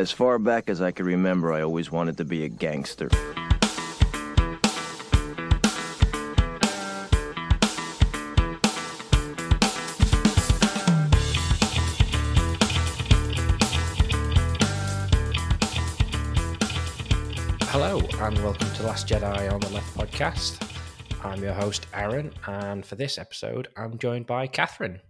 As far back as I can remember, I always wanted to be a gangster. Hello, and welcome to Last Jedi on the Left podcast. I'm your host, Aaron, and for this episode, I'm joined by Katherine.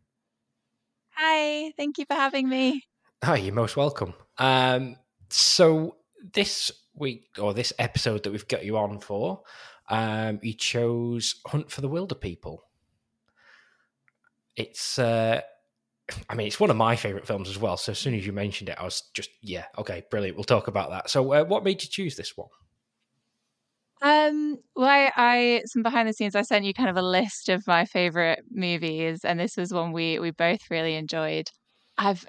Hi, thank you for having me. Hi, you're most welcome. Um, so this week or this episode that we've got you on for, um, you chose Hunt for the Wilderpeople. It's, uh, I mean, it's one of my favorite films as well. So as soon as you mentioned it, I was just, yeah, okay, brilliant. We'll talk about that. So, uh, what made you choose this one? Um, well, I, I some behind the scenes. I sent you kind of a list of my favorite movies, and this was one we we both really enjoyed. I've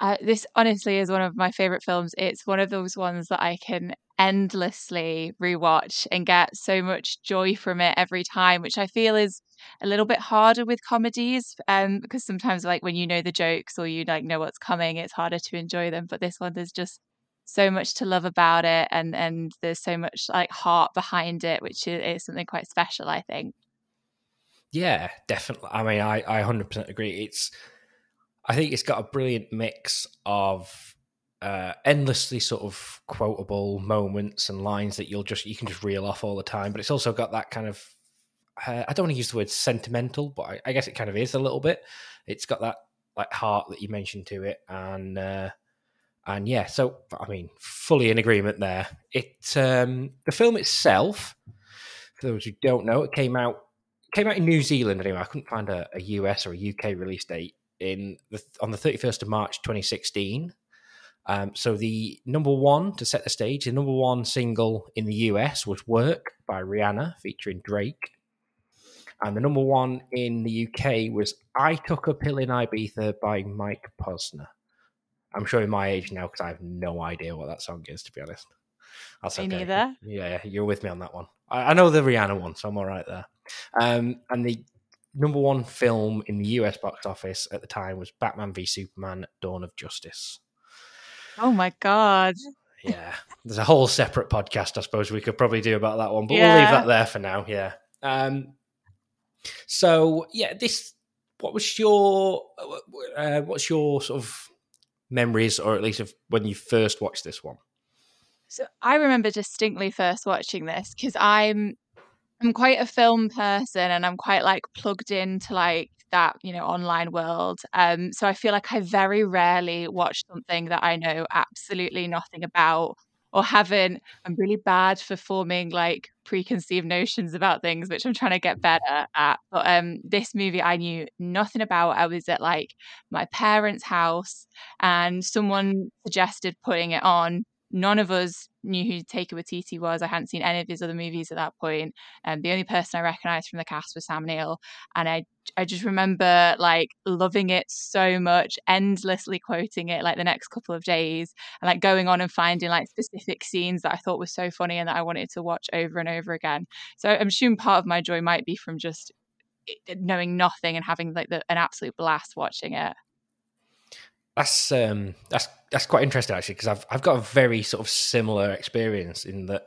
uh, this honestly is one of my favorite films. It's one of those ones that I can endlessly rewatch and get so much joy from it every time, which I feel is a little bit harder with comedies um, because sometimes like when you know the jokes or you like know what's coming, it's harder to enjoy them. But this one, there's just so much to love about it, and and there's so much like heart behind it, which is, is something quite special, I think. Yeah, definitely. I mean, I I 100% agree. It's I think it's got a brilliant mix of uh, endlessly sort of quotable moments and lines that you'll just you can just reel off all the time. But it's also got that kind of uh, I don't want to use the word sentimental, but I, I, guess it kind of is a little bit. It's got that like heart that you mentioned to it, and uh, and yeah. So I mean, fully in agreement there. It um, the film itself, for those who don't know, it came out came out in New Zealand anyway. I couldn't find a, a US or a UK release date in the, on the 31st of March 2016. Um, so the number one to set the stage, the number one single in the US was "Work" by Rihanna featuring Drake, and the number one in the UK was "I Took a Pill in Ibiza" by Mike Posner. I'm showing my age now because I have no idea what that song is, to be honest. That's me okay. neither. Yeah, you're with me on that one. I, I know the Rihanna one, so I'm all right there. Um, and the number one film in the US box office at the time was Batman v Superman: Dawn of Justice. Oh my god! Yeah, there's a whole separate podcast I suppose we could probably do about that one, but yeah. we'll leave that there for now. Yeah. Um. So yeah, this. What was your uh, what's your sort of memories, or at least of when you first watched this one? So I remember distinctly first watching this because I'm I'm quite a film person and I'm quite like plugged into like that, you know, online world. Um, so I feel like I very rarely watch something that I know absolutely nothing about or haven't. I'm really bad for forming like preconceived notions about things, which I'm trying to get better at. But um, this movie I knew nothing about. I was at like my parents' house and someone suggested putting it on none of us knew who Taika Waititi was. I hadn't seen any of his other movies at that point. And um, the only person I recognized from the cast was Sam Neill. And I I just remember like loving it so much, endlessly quoting it like the next couple of days, and like going on and finding like specific scenes that I thought were so funny and that I wanted to watch over and over again. So I'm assuming part of my joy might be from just knowing nothing and having like the, an absolute blast watching it. That's um, that's that's quite interesting actually because I've I've got a very sort of similar experience in that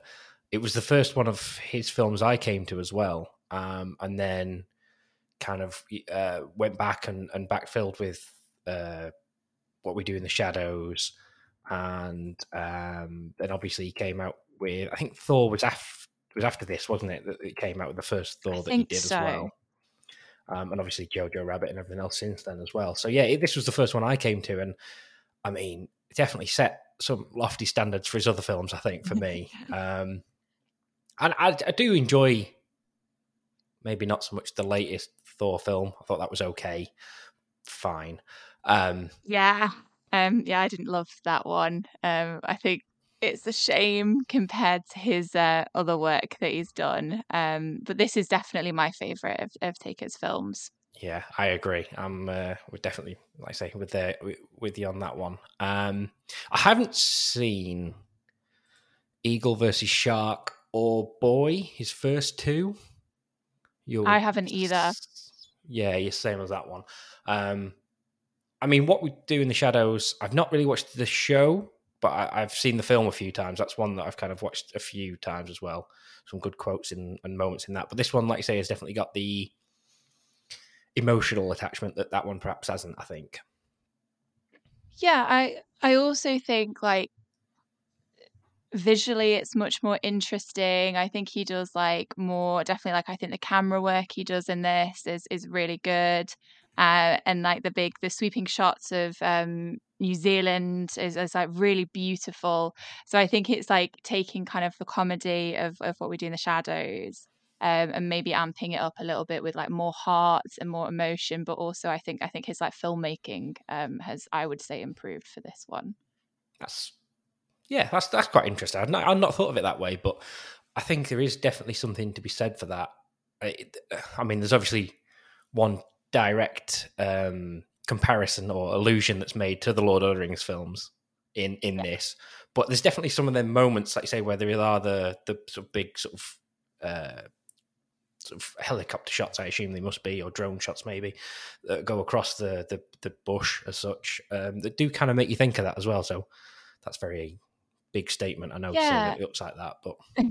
it was the first one of his films I came to as well, um, and then kind of uh, went back and, and backfilled with uh, what we do in the shadows, and um, then obviously he came out with I think Thor was after was after this, wasn't it? That it came out with the first Thor I that he did so. as well um, and obviously Jojo Rabbit and everything else since then as well. So yeah, it, this was the first one I came to, and I mean, it definitely set some lofty standards for his other films. I think for me, um, and I, I, do enjoy maybe not so much the latest Thor film. I thought that was okay, fine. Um, yeah, um, yeah, I didn't love that one. Um, I think it's a shame compared to his uh, other work that he's done. Um, but this is definitely my favorite of, of Taika's films. Yeah, I agree. I'm uh, we're definitely like I say with the with you on that one. Um, I haven't seen Eagle versus Shark or Boy, his first two. You're, I haven't either. Yeah, you're same as that one. Um, I mean, what we do in the shadows. I've not really watched the show but I, have seen the film a few times. That's one that I've kind of watched a few times as well. Some good quotes in, and moments in that. But this one, like you say, has definitely got the emotional attachment that that one perhaps hasn't. I think. Yeah, I I also think like visually it's much more interesting i think he does like more definitely like i think the camera work he does in this is is really good uh, and like the big the sweeping shots of um new zealand is, is like really beautiful so i think it's like taking kind of the comedy of, of what we do in the shadows um, and maybe amping it up a little bit with like more heart and more emotion but also i think i think his like filmmaking um has i would say improved for this one that's yeah, that's that's quite interesting. I've not, I've not thought of it that way, but I think there is definitely something to be said for that. I mean, there's obviously one direct um, comparison or allusion that's made to the Lord of the Rings films in in yeah. this, but there's definitely some of them moments, like you say, where there are the the sort of big sort of uh, sort of helicopter shots. I assume they must be, or drone shots maybe, that go across the the, the bush as such. Um, that do kind of make you think of that as well. So that's very big statement. I know yeah. it looks like that, but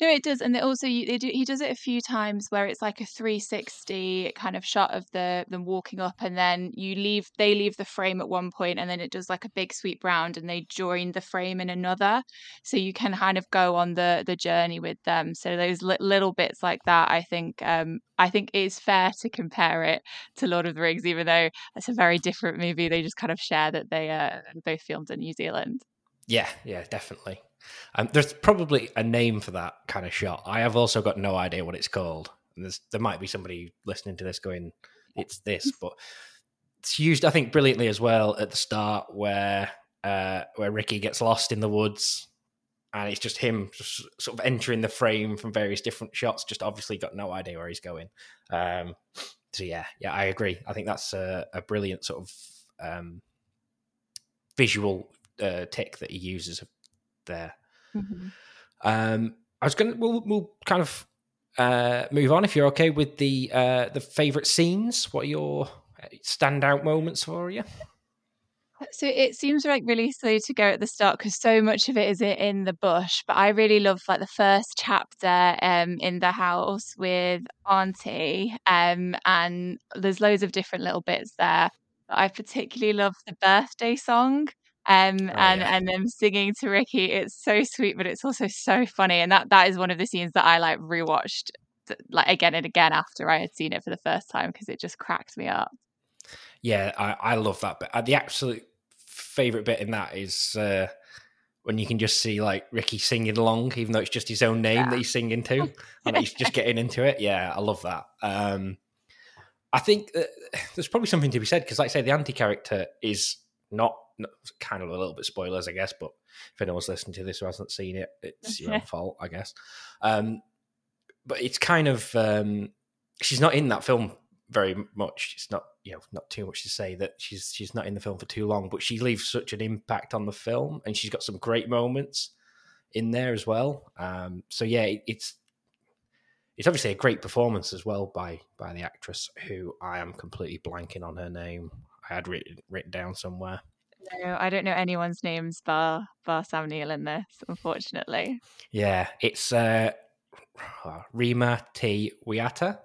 No, it does, and also do, he does it a few times where it's like a 360 kind of shot of the them walking up, and then you leave they leave the frame at one point, and then it does like a big sweep round, and they join the frame in another, so you can kind of go on the the journey with them. So those li- little bits like that, I think, um, I think it's fair to compare it to Lord of the Rings, even though it's a very different movie. They just kind of share that they uh, both filmed in New Zealand. Yeah, yeah, definitely. Um, there's probably a name for that kind of shot. I have also got no idea what it's called. And there's, there might be somebody listening to this going, "It's this," but it's used, I think, brilliantly as well at the start where uh, where Ricky gets lost in the woods, and it's just him just sort of entering the frame from various different shots. Just obviously got no idea where he's going. Um, so yeah, yeah, I agree. I think that's a, a brilliant sort of um, visual uh, tick that he uses there. Mm-hmm. Um, I was going to, we'll, we'll kind of uh, move on if you're okay with the uh, the favorite scenes. What are your uh, standout moments for you? So it seems like really slow to go at the start because so much of it is in the bush. But I really love like the first chapter um, in the house with Auntie, um, and there's loads of different little bits there. I particularly love the birthday song um, oh, and yeah. and them singing to Ricky. It's so sweet, but it's also so funny, and that that is one of the scenes that I like rewatched like again and again after I had seen it for the first time because it just cracked me up. Yeah, I, I love that bit. Uh, the absolute favorite bit in that is uh, when you can just see like Ricky singing along, even though it's just his own name yeah. that he's singing to, and he's just getting into it. Yeah, I love that. Um, I think there's probably something to be said because, like I say, the Auntie character is not kind of a little bit spoilers, I guess. But if anyone's listening to this who hasn't seen it, it's your own fault, I guess. Um, but it's kind of um, she's not in that film very much. It's not you know not too much to say that she's she's not in the film for too long, but she leaves such an impact on the film, and she's got some great moments in there as well. Um, so yeah, it, it's it's obviously a great performance as well by by the actress who I am completely blanking on her name. I had written written down somewhere. No, I don't know anyone's names bar bar Sam Neill in this, unfortunately. Yeah, it's uh, Rima Te Wiata.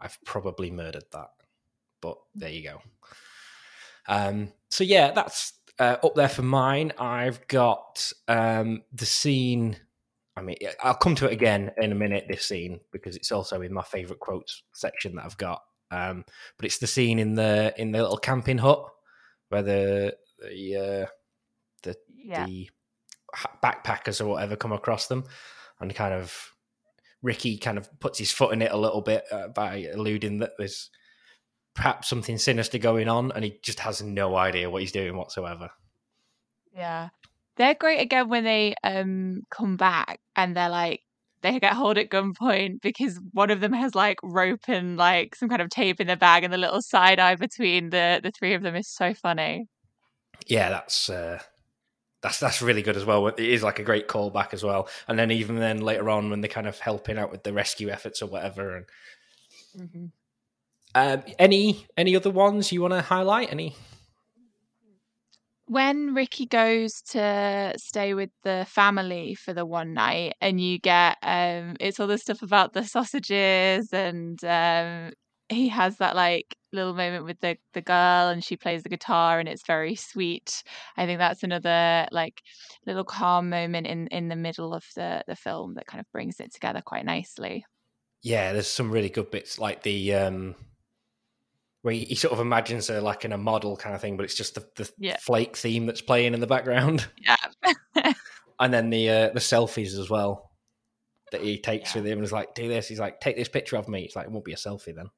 I've probably murdered that, but there you go. Um, so yeah, that's uh, up there for mine. I've got um, the scene. I mean, I'll come to it again in a minute. This scene because it's also in my favorite quotes section that I've got. Um, but it's the scene in the in the little camping hut where the the uh, the yeah. the backpackers or whatever come across them, and kind of Ricky kind of puts his foot in it a little bit uh, by alluding that there's perhaps something sinister going on, and he just has no idea what he's doing whatsoever. Yeah, they're great again when they um come back and they're like they get hold at gunpoint because one of them has like rope and like some kind of tape in their bag and the little side eye between the the three of them is so funny yeah, that's uh, that's that's really good as well. It is like a great callback as well. And then even then later on when they're kind of helping out with the rescue efforts or whatever. And mm-hmm. um, any any other ones you want to highlight? Any? when Ricky goes to stay with the family for the one night, and you get um, it's all the stuff about the sausages, and um, he has that like little moment with the the girl, and she plays the guitar, and it's very sweet. I think that's another like little calm moment in in the middle of the the film that kind of brings it together quite nicely. Yeah, there's some really good bits like the um where he, sort of imagines her like in a model kind of thing, but it's just the, the Yeah. flake theme that's playing in the background, Yeah. and then the uh, the selfies as well that he takes Yeah. with him and is like, "Do this." He's like, "Take this picture of me." It's like, "It won't be a selfie then."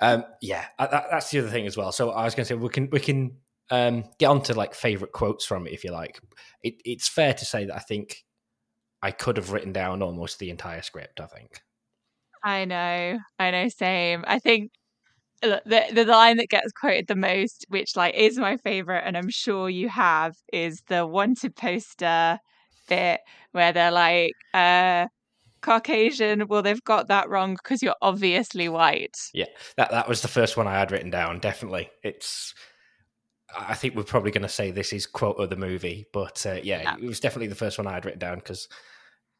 Um, yeah, that, that's the other thing as well. So I was going to say we can we can um, get on to like favorite quotes from it if you like. It, it's fair to say that I think I could have written down almost the entire script. I think. I know, I know, same. I think look, the the line that gets quoted the most, which like is my favorite, and I'm sure you have, is the wanted poster bit where they're like, uh, Caucasian. Well, they've got that wrong because you're obviously white. Yeah, that that was the first one I had written down. Definitely, it's. I think we're probably going to say this is quote of the movie, but uh, yeah, Yeah. it was definitely the first one I had written down because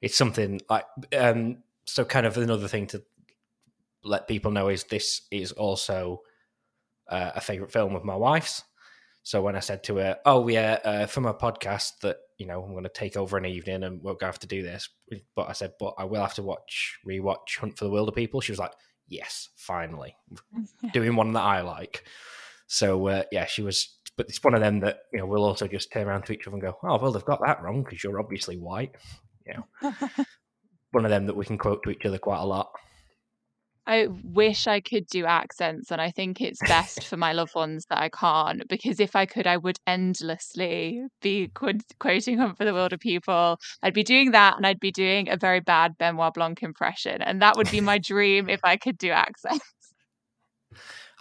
it's something like. Um, so, kind of another thing to let people know is this is also uh, a favorite film of my wife's. So when I said to her, "Oh yeah, uh, from a podcast that you know I'm going to take over an evening and we're going to have to do this," but I said, "But I will have to watch rewatch Hunt for the Wilderpeople." She was like, "Yes, finally, doing one that I like." So uh, yeah, she was. But it's one of them that you know we'll also just turn around to each other and go, "Oh well, they've got that wrong because you're obviously white." You know, one of them that we can quote to each other quite a lot. I wish I could do accents, and I think it's best for my loved ones that I can't. Because if I could, I would endlessly be qu- quoting Hunt for the Wilderpeople. I'd be doing that, and I'd be doing a very bad Benoit Blanc impression, and that would be my dream if I could do accents.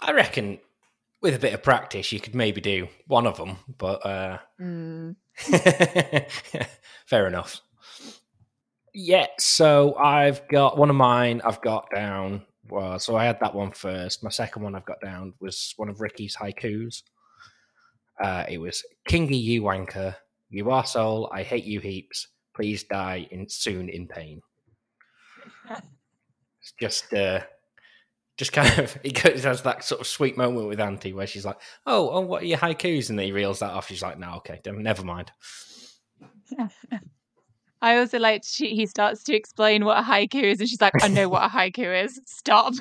I reckon with a bit of practice, you could maybe do one of them, but uh, Mm. fair enough. Yeah, so I've got one of mine. I've got down. Well, so I had that one first. My second one I've got down was one of Ricky's haikus. Uh, it was Kingy, you wanker, you arsehole, I hate you heaps. Please die in soon in pain. It's just uh, just kind of he goes has that sort of sweet moment with Auntie where she's like, "Oh, oh, what are your haikus?" and then he reels that off. She's like, "No, okay, never mind." I also like she, he starts to explain what a haiku is, and she's like, "I know what a haiku is. Stop."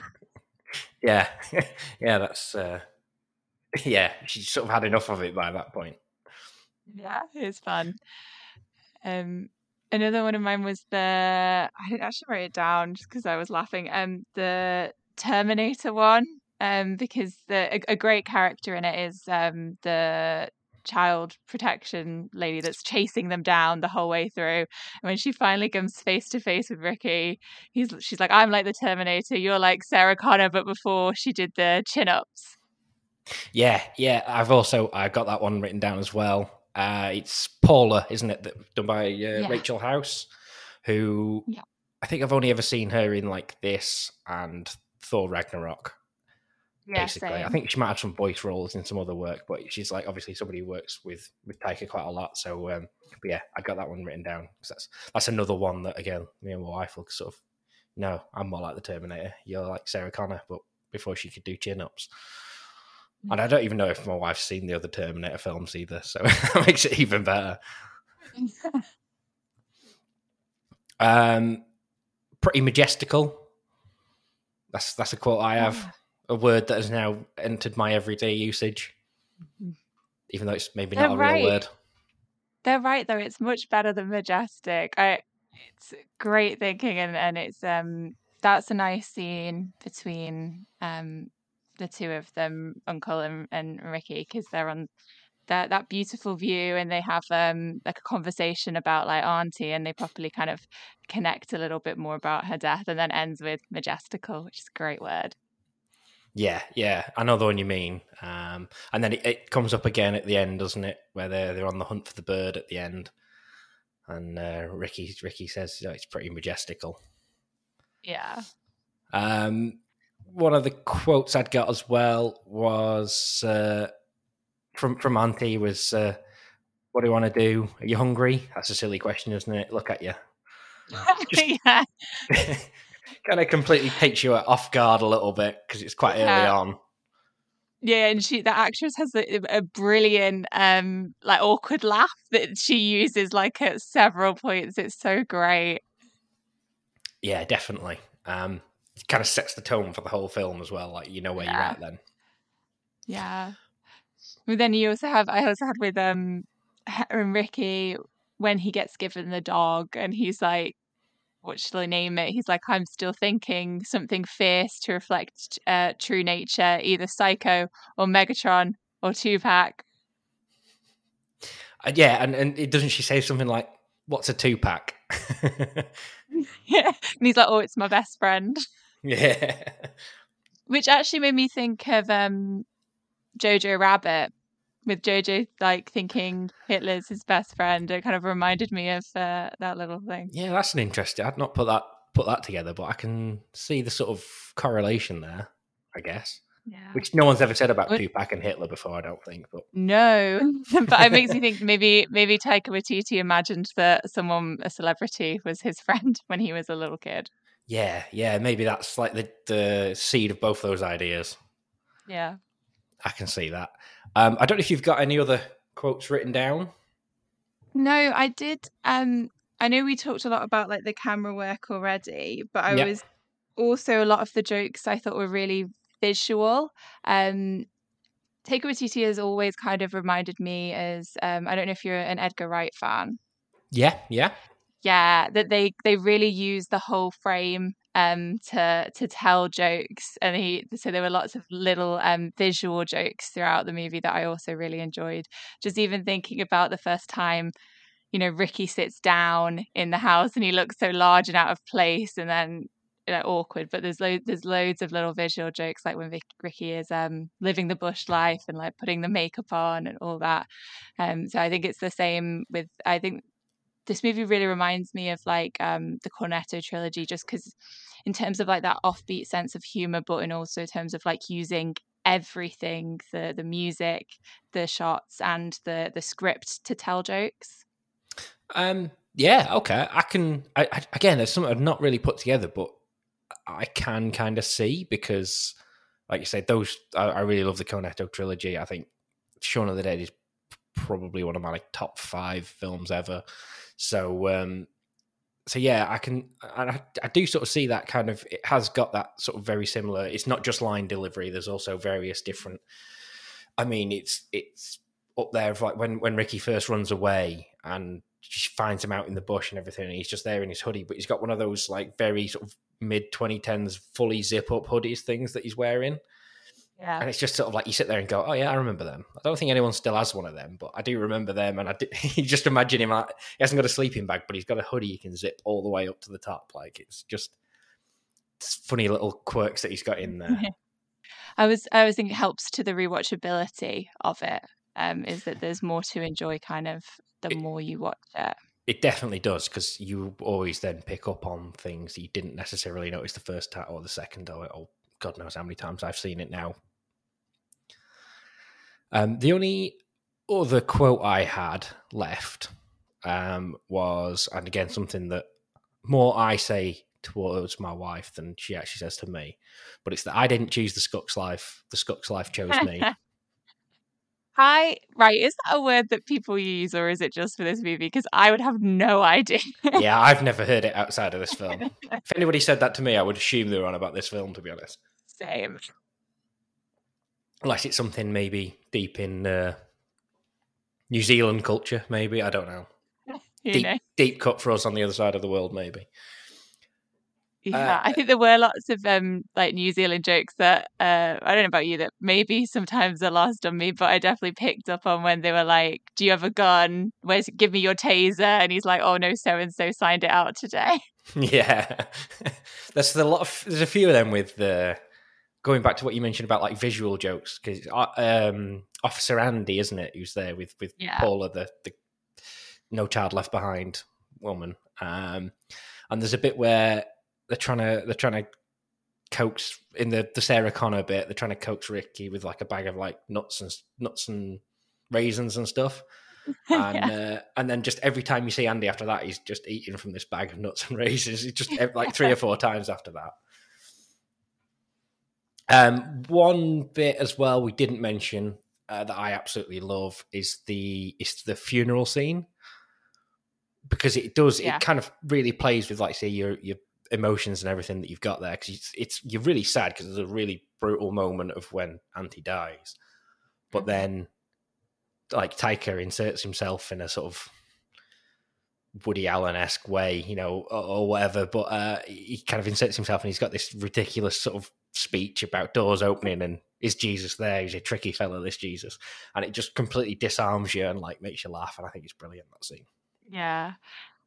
Yeah, yeah, that's uh, yeah. She sort of had enough of it by that point. Yeah, it's fun. Um, another one of mine was the I didn't actually write it down just because I was laughing. Um, the Terminator one. Um, because the a, a great character in it is um the child protection lady that's chasing them down the whole way through. And when she finally comes face to face with Ricky, he's she's like, "I'm like the Terminator. You're like Sarah Connor," but before she did the chin ups. Yeah, yeah. I've also I got that one written down as well. Uh, it's Paula, isn't it? That done by uh, Rachel House, who Yeah. I think I've only ever seen her in like this and Thor Ragnarok. Basically. I think she might have some voice roles in some other work, but she's like obviously somebody who works with with Taika quite a lot. So, um, but yeah, I got that one written down 'cause that's that's another one that again, me and my wife will sort of. No, I'm more like the Terminator. You're like Sarah Connor, but before she could do chin ups. And I don't even know if my wife's seen the other Terminator films either, so that makes it even better. Um, pretty majestical. That's that's a quote I have. A word that has now entered my everyday usage, even though it's maybe not They're a right. real word. They're right though. It's much better than majestic. I it's great thinking and, and it's um that's a nice scene between um the two of them, Uncle and, and Ricky, because they're on that that beautiful view and they have um like a conversation about like auntie and they properly kind of connect a little bit more about her death and then ends with majestical, which is a great word. Yeah, yeah, I know the one you mean. Um, and then it, it comes up again at the end, doesn't it? Where they're they're on the hunt for the bird at the end, and uh, Ricky Ricky says you know, it's pretty majestical. Yeah. Um, one of the quotes I'd got as well was uh, from from Auntie was, uh, "What do you want to do? Are you hungry?" That's a silly question, isn't it? Look at you. yeah. kind of completely takes you off guard a little bit because it's quite early Yeah. on. Yeah, and she the actress has a, a brilliant um like awkward laugh that she uses like at several points. It's so great. Yeah, definitely. Um, it kind of sets the tone for the whole film as well. Like you know where you're at then. Yeah. But then you also have I also had with um and Ricky when he gets given the dog and he's like what shall I name it? He's like, I'm still thinking something fierce to reflect uh, true nature, either Psycho or Megatron or Tupac. Uh, yeah, and and it, doesn't she say something like, "What's a two pack?" Yeah. And he's like, Oh, it's my best friend. yeah, Which actually made me think of um Jojo Rabbit with Jojo like thinking Hitler's his best friend. It kind of reminded me of uh, that little thing. yeah. That's an interesting. I'd not put that put that together, but I can see the sort of correlation there. I guess, Yeah. which no one's ever said about What- Tupac and Hitler before. I don't think, but No, but it makes me think maybe maybe Taika Waititi imagined that someone, a celebrity, was his friend when he was a little kid. yeah, yeah. Maybe that's like the the seed of both those ideas. Yeah. I can see that. Um, I don't know if you've got any other quotes written down. No, I did. Um, I know we talked a lot about like the camera work already, but I Yep. was also a lot of the jokes I thought were really visual. Um, Taika Waititi has always kind of reminded me as um, I don't know if you're an Edgar Wright fan. Yeah, yeah, yeah that they they really use the whole frame um to to tell jokes and he so there were lots of little um visual jokes throughout the movie that I also really enjoyed. Just even thinking about the first time you know Ricky sits down in the house and he looks so large and out of place and then you know, awkward but there's lo- there's loads of little visual jokes like when Vic- Ricky is um living the bush life and like putting the makeup on and all that. Um so I think it's the same with I think this movie really reminds me of like um the Cornetto trilogy just because in terms of like that offbeat sense of humor but in also terms of like using everything the the music the shots and the the script to tell jokes Um, yeah, okay. I can. I, I, again, there's something I've not really put together, but I can kind of see because, like you said, those I, I really love the Cornetto trilogy. I think Shaun of the Dead is probably one of my like top five films ever. So, um, so yeah, I can. I, I do sort of see that kind of. It has got that sort of very similar. It's not just line delivery. There's also various different. I mean, it's it's up there like when when Ricky first runs away and she finds him out in the bush and everything, and he's just there in his hoodie, but he's got one of those like very sort of mid 2010s fully zip up hoodies things that he's wearing. Yeah And it's just sort of like you sit there and go, "Oh yeah, I remember them." I don't think anyone still has one of them, but I do remember them. And I do, you just imagine him. Like, he hasn't got a sleeping bag, but he's got a hoodie he can zip all the way up to the top. Like it's just it's funny little quirks that he's got in there. I was I was thinking it helps to the rewatchability of it um is that there's more to enjoy kind of the It- more you watch it It definitely does because you always then pick up on things you didn't necessarily notice the first time or the second or, or God knows how many times I've seen it now. Um, the only other quote I had left um, was, and again, something that more I say towards my wife than she actually says to me, but it's that I didn't choose the skux life. The skux life chose me. Hi, right. Is that a word that people use, or is it just for this movie? Because I would have no idea. yeah, I've never heard it outside of this film. If anybody said that to me, I would assume they were on about this film, to be honest. Same. Unless it's something maybe deep in uh, New Zealand culture, maybe. I don't know. Deep, know. deep cut for us on the other side of the world, maybe. Yeah, Uh, I think there were lots of um like New Zealand jokes that uh I don't know about you that maybe sometimes are lost on me, but I definitely picked up on when they were like, "Do you have a gun? Where's give me your taser?" And he's like, "Oh no, so and so signed it out today." Yeah, there's a lot of there's a few of them with the going back to what you mentioned about like visual jokes because um, Officer Andy, isn't it, who's there with with Yeah. Paula, the the No Child Left Behind woman, um, and there's a bit where they're trying to they're trying to coax in the the Sarah Connor bit. They're trying to coax Ricky with like a bag of like nuts and nuts and raisins and stuff. And Yeah. uh, and then just every time you see Andy after that, he's just eating from this bag of nuts and raisins. It's just like three or four times after that. Um, one bit as well we didn't mention uh, that I absolutely love is the is the funeral scene because it does Yeah. it kind of really plays with like say your your emotions and everything that you've got there because it's, it's you're really sad because there's a really brutal moment of when Auntie dies, but Mhm. then like Taika inserts himself in a sort of Woody Allen esque way, you know, or, or whatever. But uh, he kind of inserts himself, and he's got this ridiculous sort of speech about doors opening and is Jesus there? He's a tricky fellow, this Jesus, and it just completely disarms you and like makes you laugh. And I think it's brilliant that scene. Yeah.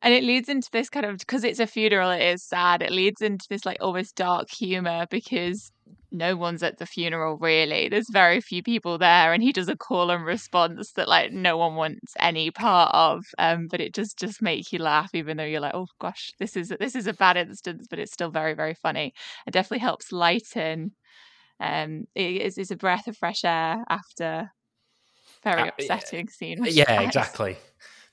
And it leads into this kind of because it's a funeral, it is sad. It leads into this like almost dark humor because no one's at the funeral really. There's very few people there, and he does a call and response that like no one wants any part of. Um, but it just just make you laugh, even though you're like, oh gosh, this is this is a bad instance, but it's still very very funny. It definitely helps lighten. Um, it is it's a breath of fresh air after very Uh, upsetting scene. Yeah, exactly.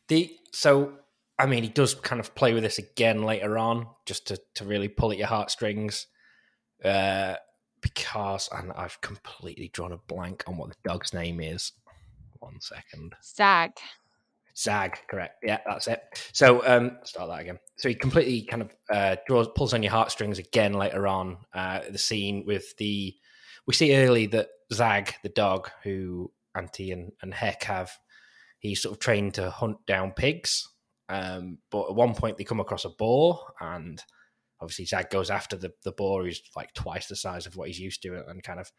The so I mean, he does kind of play with this again later on, just to to really pull at your heartstrings. Uh, because and I've completely drawn a blank on what the dog's name is. One second. Zag. Zag, correct. Yeah, that's it. So um start that again. So he completely kind of uh draws pulls on your heartstrings again later on. Uh the scene with the we see early that Zag, the dog who Auntie and, and Hec have, he's sort of trained to hunt down pigs. Um, but at one point they come across a boar and obviously Zag goes after the, the boar who's like twice the size of what he's used to and kind of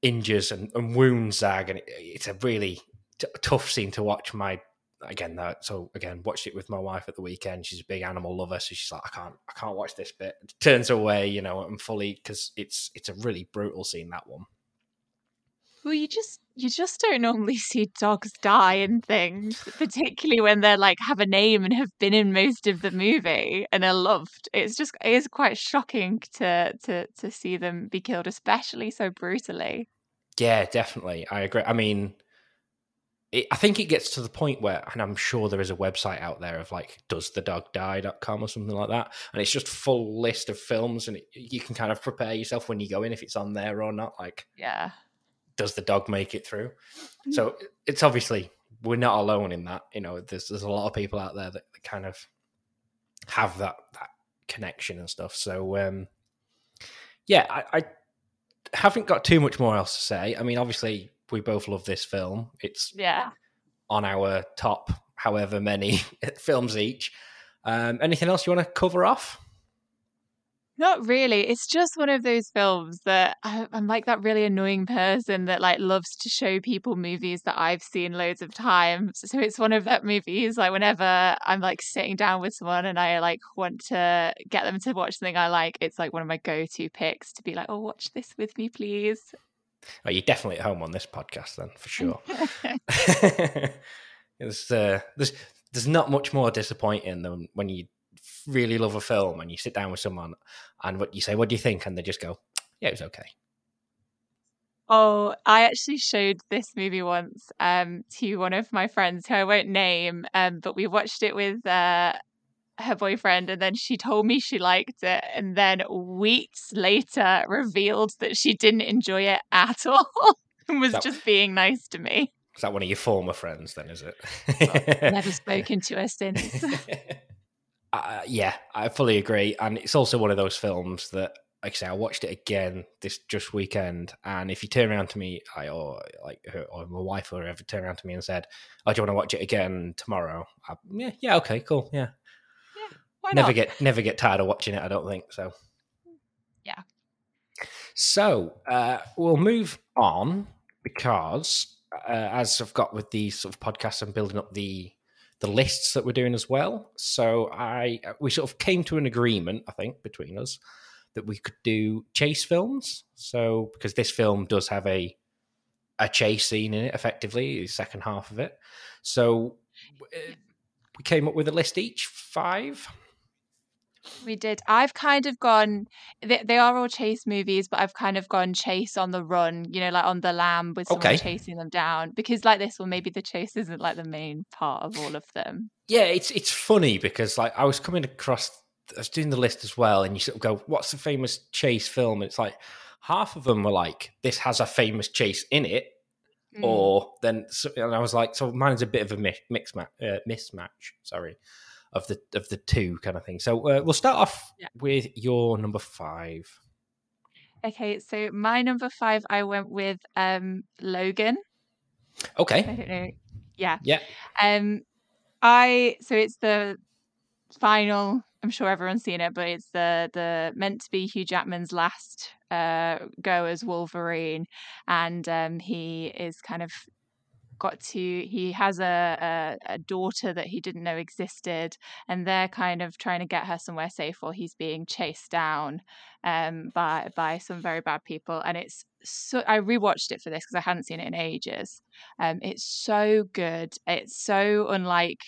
injures and, and wounds Zag and it, it's a really t- tough scene to watch. My again that so again watched it with my wife at the weekend. She's a big animal lover, so she's like, I can't I can't watch this bit. Turns away, you know, and fully because it's it's a really brutal scene that one. Well, you just you just don't normally see dogs die in things, particularly when they're like have a name and have been in most of the movie and are loved. It's just it is quite shocking to to to see them be killed, especially so brutally. Yeah, definitely. I agree. I mean, it, I think it gets to the point where, and I'm sure there is a website out there of like, does the dog die.com or something like that. And it's just full list of films, and it, you can kind of prepare yourself when you go in if it's on there or not. Like, Yeah. Does the dog make it through? So it's obviously, we're not alone in that. You know, there's, there's a lot of people out there that, that kind of have that, that connection and stuff. So, um, yeah, I, I haven't got too much more else to say. I mean, obviously, we both love this film. It's Yeah. on our top, however many films each. Um, anything else you want to cover off? Not really. It's just one of those films that I, I'm like that really annoying person that like loves to show people movies that I've seen loads of times. So it's one of that movies like whenever I'm like sitting down with someone and I like want to get them to watch something I like, it's like one of my go-to picks to be like, "Oh, watch this with me, please." Oh, you're definitely at home on this podcast, then for sure. there's, uh, there's there's not much more disappointing than when you really love a film and you sit down with someone and what you say, "What do you think?" and they just go, "Yeah, it was okay." Oh, I actually showed this movie once um to one of my friends who I won't name, um, but we watched it with uh her boyfriend and then she told me she liked it and then weeks later revealed that she didn't enjoy it at all and was That- just being nice to me. Is that one of your former friends? Then is it? Never spoken to her since. uh, yeah, I fully agree, and it's also one of those films that, like I say, I watched it again this just weekend, and if you turn around to me, I or like her, or my wife or whoever turn around to me and said, "Oh, do you want to watch it again tomorrow?" I, yeah, yeah, okay, cool, yeah. Why never not? get never get tired of watching it. I don't think so. Yeah. So uh, we'll move on because uh, as I've got with these sort of podcasts, I'm building up the the lists that we're doing as well. So I we sort of came to an agreement, I think, between us that we could do chase films. So because this film does have a a chase scene in it, effectively, the second half of it. So uh, we came up with a list each, five. We did. I've kind of gone. They, they are all chase movies, but I've kind of gone chase on the run. You know, like on the lam with someone Okay. chasing them down. Because like this one, maybe the chase isn't like the main part of all of them. Yeah, it's it's funny because like I was coming across, I was doing the list as well, and you sort of go, "What's the famous chase film?" And it's like half of them were like, "This has a famous chase in it," Mm. or then and I was like, "So mine is a bit of a mix, mix ma- uh, mismatch." Sorry, of the of the two kind of thing. So uh, we'll start off Yeah. with your number five. Okay, so my number five, I went with um Logan. Okay. I don't know. Yeah. yeah, Um, I so it's the final. I'm sure everyone's seen it, but it's the the meant to be Hugh Jackman's last uh go as Wolverine, and um he is kind of got to he has a, a a daughter that he didn't know existed, and they're kind of trying to get her somewhere safe while he's being chased down um by by some very bad people, and it's so I rewatched it for this because I hadn't seen it in ages. Um, it's so good. It's so unlike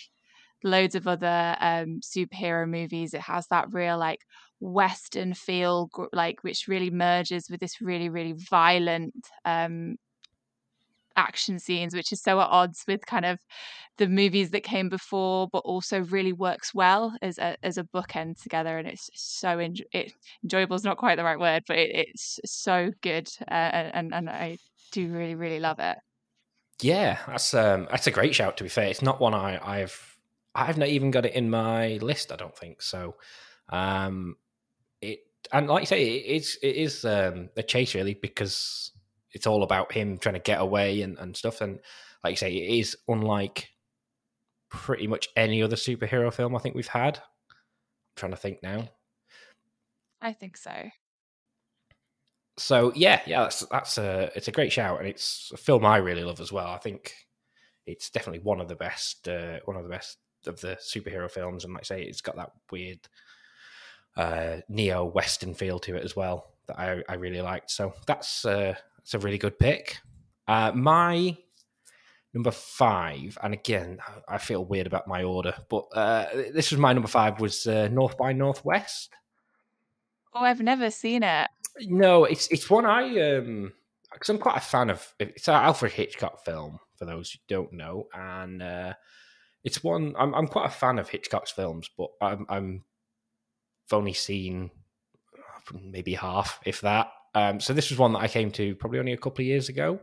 loads of other um, superhero movies. It has that real like western feel, like which really merges with this really really violent um, action scenes, which is so at odds with kind of the movies that came before, but also really works well as a as a bookend together. And it's so it, enjoyable is not quite the right word, but it, it's so good, uh, and and I do really really love it. yeah. That's um that's a great shout. To be fair, it's not one I I've I've not even got it in my list. I don't think so. Um, it and like you say, it is it is um a chase really because it's all about him trying to get away and, and stuff. And like you say, it is unlike pretty much any other superhero film I think we've had. I'm trying to think now. I think so. So yeah, yeah, that's that's a it's a great shout, and it's a film I really love as well. I think it's definitely one of the best, uh, one of the best of the superhero films, and like I say, it's got that weird uh, neo western feel to it as well that I, I really liked. So that's uh, that's a really good pick. Uh, my number five, and again, I feel weird about my order, but uh, this was my number five was uh, North by Northwest. Oh, I've never seen it. No, it's it's one I um because I'm quite a fan of. It's an Alfred Hitchcock film for those who don't know, and uh, it's one I'm I'm quite a fan of Hitchcock's films, but I'm I'm I've only seen maybe half, if that. Um, so this was one that I came to probably only a couple of years ago.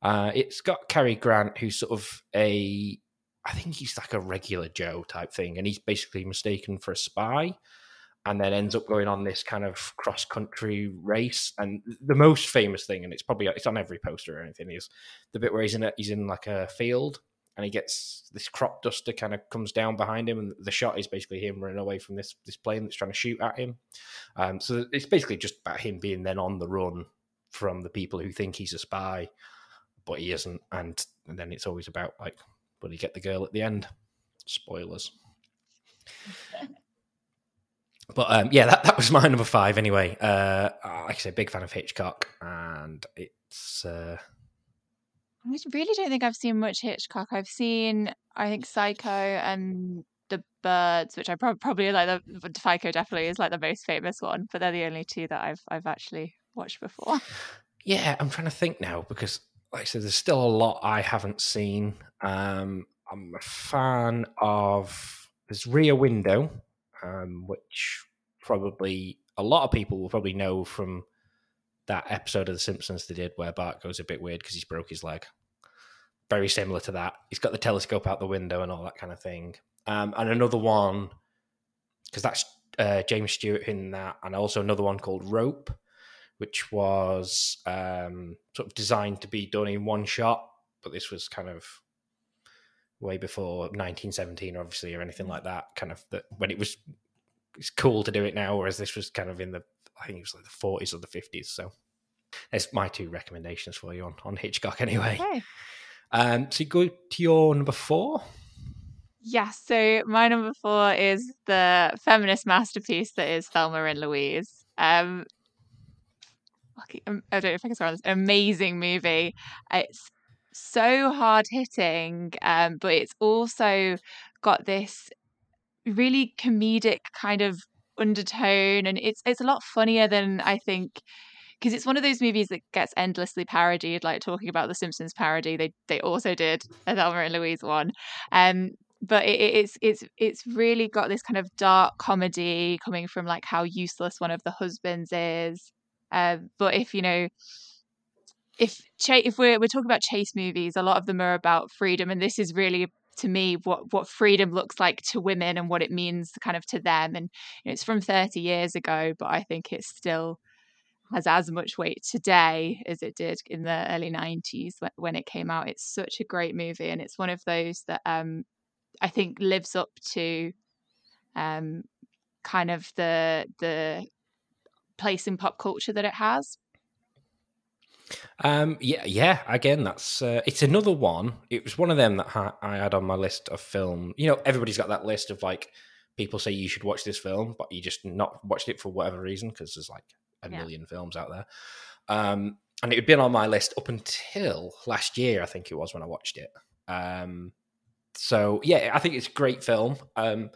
Uh, it's got Cary Grant, who's sort of a I think he's like a regular Joe type thing, and he's basically mistaken for a spy and then ends up going on this kind of cross country race. And the most famous thing, and it's probably it's on every poster or anything, is the bit where he's in a, he's in like a field and he gets this crop duster kind of comes down behind him, and the shot is basically him running away from this this plane that's trying to shoot at him. Um, so it's basically just about him being then on the run from the people who think he's a spy, but he isn't. And, and then it's always about like, will he get the girl at the end? Spoilers. But um, yeah, that, that was my number five anyway. Uh, like I say, big fan of Hitchcock, and it's uh, I really don't think I've seen much Hitchcock. I've seen, I think, Psycho and The Birds, which I prob- probably like. The Psycho definitely is like the most famous one, but they're the only two that I've I've actually watched before. yeah. I'm trying to think now because, like I said, there's still a lot I haven't seen. Um, I'm a fan of there's Rear Window, um, which probably a lot of people will probably know from that episode of The Simpsons they did where Bart goes a bit weird because he's broke his leg. Very similar to that. He's got the telescope out the window and all that kind of thing. Um, and another one, because that's uh, James Stewart in that, and also another one called Rope, which was um, sort of designed to be done in one shot, but this was kind of way before 1917, obviously, or anything like that. Kind of that when it was it's cool to do it now, whereas this was kind of in the I think it was like the 40s or the 50s. So there's my two recommendations for you on, on Hitchcock anyway. Okay. Um, so you go to your number four. Yeah, so my number four is the feminist masterpiece that is Thelma and Louise. Um, um, I don't know if I can swear on this. Amazing movie. It's so hard hitting, um, but it's also got this really comedic kind of undertone, and it's it's a lot funnier than I think because it's one of those movies that gets endlessly parodied, like talking about the Simpsons parody. They they also did a Thelma and Louise one, um, but it, it's it's it's really got this kind of dark comedy coming from like how useless one of the husbands is. Uh, but if you know, if if we're we're talking about chase movies, a lot of them are about freedom, and this is really to me what what freedom looks like to women and what it means kind of to them. And you know, it's from thirty years ago, but I think it's still has as much weight today as it did in the early 90s when it came out. It's such a great movie, and it's one of those that um, I think lives up to um, kind of the the place in pop culture that it has. Um, yeah, yeah. Again, that's uh, it's another one. It was one of them that ha- I had on my list of film. You know, everybody's got that list of like people say you should watch this film, but you just not watched it for whatever reason because there's like a yeah. million films out there. Um, and it had been on my list up until last year, I think it was when I watched it. Um, so yeah, I think it's a great film. Um,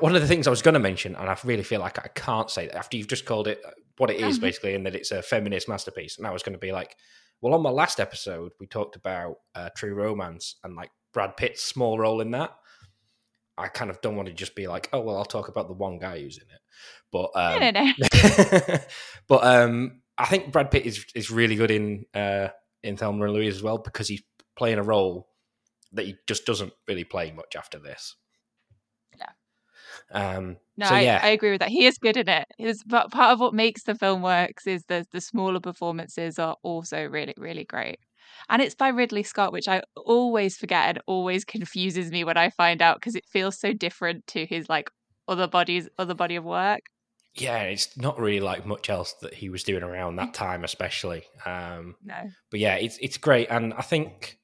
one of the things I was going to mention, and I really feel like I can't say that after you've just called it uh, what it is, basically, and that it's a feminist masterpiece. And I was going to be like, well, on my last episode, we talked about uh, True Romance and like Brad Pitt's small role in that. I kind of don't want to just be like, oh well, I'll talk about the one guy who's in it. But um, no, no, no. but um, I think Brad Pitt is is really good in uh, in Thelma and Louise as well because he's playing a role that he just doesn't really play much after this. Um, no, so, yeah. I, I, agree with that. He is good in it. His, but part of what makes the film works is the the smaller performances are also really really great and it's by Ridley Scott, which I always forget and always confuses me when I find out because it feels so different to his like other bodies, other body of work. Yeah, it's not really like much else that he was doing around that time, especially. Um, no, but yeah, it's it's great, and I think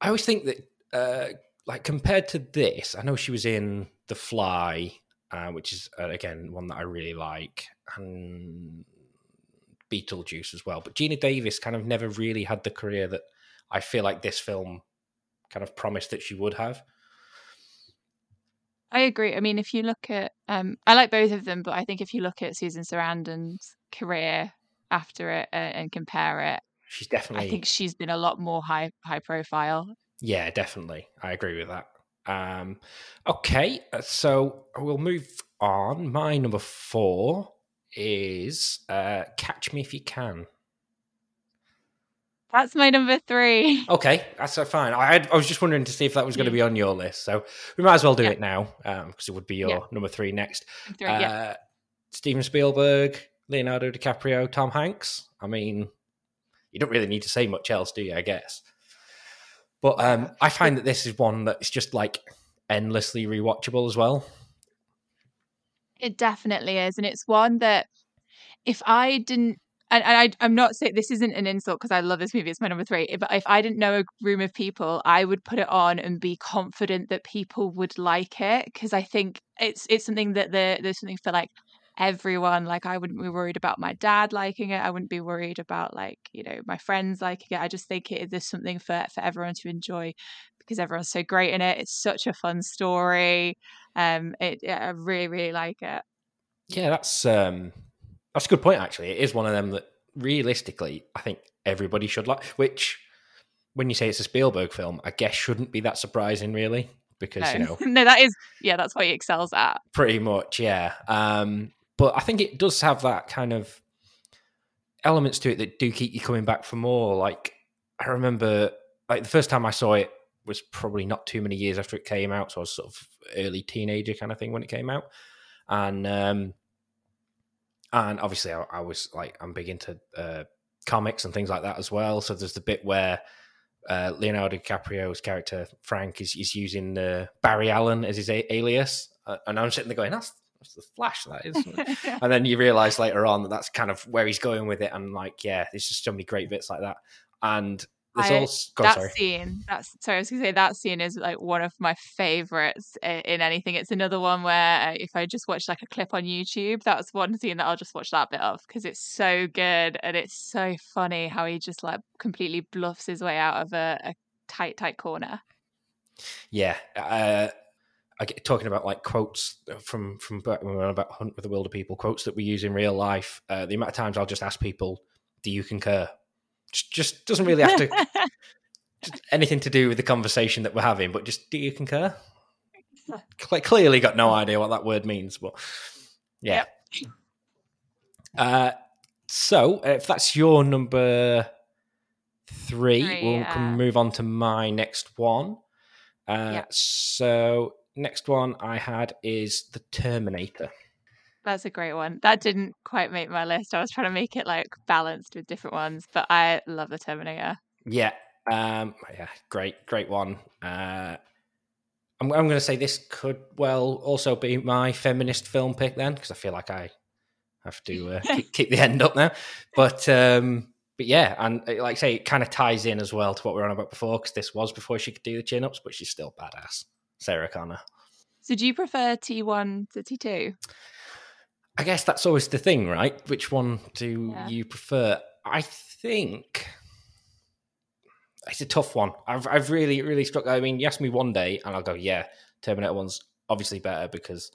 I always think that uh, like compared to this, I know she was in The Fly, uh, which is uh, again one that I really like, and Beetlejuice as well. But Geena Davis kind of never really had the career that I feel like this film kind of promised that she would have. I agree. I mean, if you look at, um, I like both of them, but I think if you look at Susan Sarandon's career after it uh, and compare it, she's definitely. I think she's been a lot more high high profile. Yeah, definitely. I agree with that. Um, okay, uh, so we'll move on. My number four is uh, Catch Me If You Can. That's my number three. Okay, that's uh, fine. I, had, I was just wondering to see if that was going to be on your list, so we might as well do yeah. it now because um, it would be your yeah. number three next. Three, uh, yeah. Steven Spielberg, Leonardo DiCaprio, Tom Hanks. I mean, you don't really need to say much else, do you? I guess. But um, I find that this is one that's just like endlessly rewatchable as well. It definitely is. And it's one that if I didn't and, and I, am not saying this isn't an insult because I love this movie. It's my number three. But if I didn't know a room of people, I would put it on and be confident that people would like it because I think it's it's something that the, there's something for like everyone. Like I wouldn't be worried about my dad liking it. I wouldn't be worried about like you know my friends liking it. I just think it is something for for everyone to enjoy because everyone's so great in it. It's such a fun story. Um, it, I really really like it. Yeah, that's um, that's a good point. Actually, it is one of them that realistically, I think everybody should like. Which, when you say it's a Spielberg film, I guess shouldn't be that surprising, really, because no. you know, no, that is yeah, that's what he excels at. Pretty much, yeah. Um, but I think it does have that kind of elements to it that do keep you coming back for more. Like I remember, like the first time I saw it was probably not too many years after it came out, so I was sort of early teenager kind of thing when it came out, and um, and obviously I, I, was like I'm big into uh, comics and things like that as well. So there's the bit where uh, Leonardo DiCaprio's character Frank is, is using uh, Barry Allen as his a- alias, uh, and I'm sitting there going, "That's that's the Flash, that is." and then you realise later on that that's kind of where he's going with it, and like, yeah, there's just so many great bits like that, and I, also, that sorry. scene that's sorry i was gonna say that scene is like one of my favorites in, anything it's another one where uh, if i just watch like a clip on youtube that's one scene that i'll just watch that bit of because it's so good and it's so funny how he just like completely bluffs his way out of a, a tight tight corner yeah uh, get talking about like quotes from from back when we were about Hunt with the Wilderpeople, quotes that we use in real life. Uh, the amount of times I'll just ask people, "Do you concur?" Just, just doesn't really have to anything to do with the conversation that we're having, but just do you concur? Cle- clearly got no idea what that word means, but yeah. Uh, so if that's your number three, Three, we'll yeah. can move on to my next one. Uh, Yeah. So next one I had is the Terminator. That's a great one. That didn't quite make my list. I was trying to make it like balanced with different ones, but I love the Terminator. Yeah, um, yeah, great, great one. Uh, I'm, I'm going to say this could well also be my feminist film pick then, because I feel like I have to uh, keep, keep the end up now. But um, but yeah, and uh, like I say, it kind of ties in as well to what we were on about before, because this was before she could do the chin ups, but she's still badass. Sarah Connor. So do you prefer T1 to T2? I guess that's always the thing, right? Which one do Yeah. you prefer? I think it's a tough one. I've I've really really struck. I mean, you ask me one day, and I'll go, yeah, Terminator One's obviously better because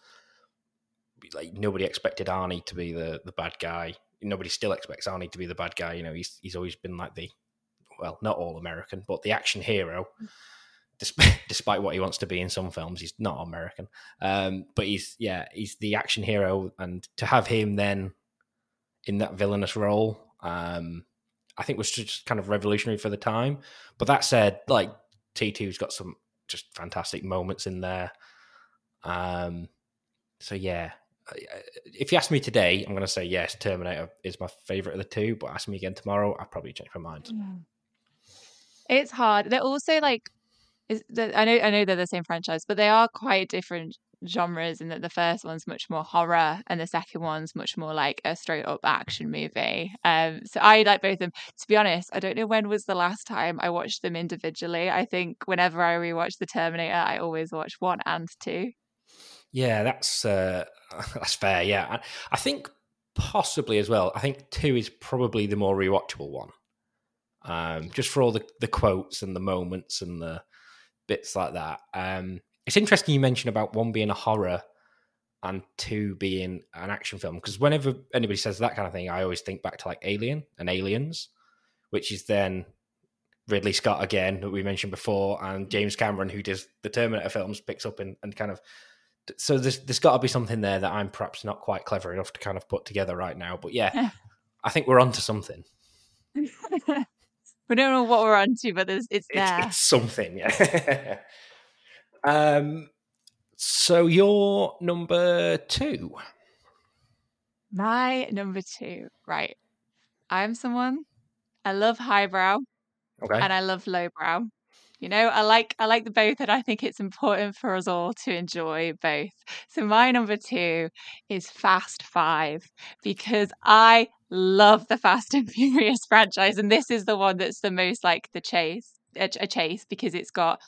like nobody expected Arnie to be the the bad guy. Nobody still expects Arnie to be the bad guy. You know, he's he's always been like the well, not all American, but the action hero. Mm. Despite, despite what he wants to be in some films, he's not American. Um, but he's yeah, he's the action hero, and to have him then in that villainous role, um, I think was just kind of revolutionary for the time. But that said, like T2's got some just fantastic moments in there. Um, so yeah, if you ask me today, I'm going to say yes. Terminator is my favorite of the two. But ask me again tomorrow, I'll probably change my mind. It's hard. They're also like, is the, I know I know they're the same franchise, but they are quite different genres. In that the first one's much more horror, and the second one's much more like a straight up action movie. Um, so I like both of them. To be honest, I don't know when was the last time I watched them individually. I think whenever I rewatch the Terminator, I always watch one and two. Yeah, that's uh, that's fair. Yeah, I, I think possibly as well. I think two is probably the more rewatchable one, um, just for all the the quotes and the moments and the bits like that. Um, it's interesting you mentioned about one being a horror and two being an action film because whenever anybody says that kind of thing, I always think back to like Alien and Aliens, which is then Ridley Scott again that we mentioned before, and James Cameron who does the Terminator films picks up and, and kind of so there's there's got to be something there that I'm perhaps not quite clever enough to kind of put together right now. But yeah, I think we're onto something. we don't know what we're onto, but there's, it's It's, there. it's something, yeah. um, so you're number two. My number two, right? I'm someone I love highbrow Okay. and I love lowbrow. You know, I like I like the both, and I think it's important for us all to enjoy both. So my number two is Fast Five because I love the Fast and Furious franchise, and this is the one that's the most like the chase, a, chase because it's got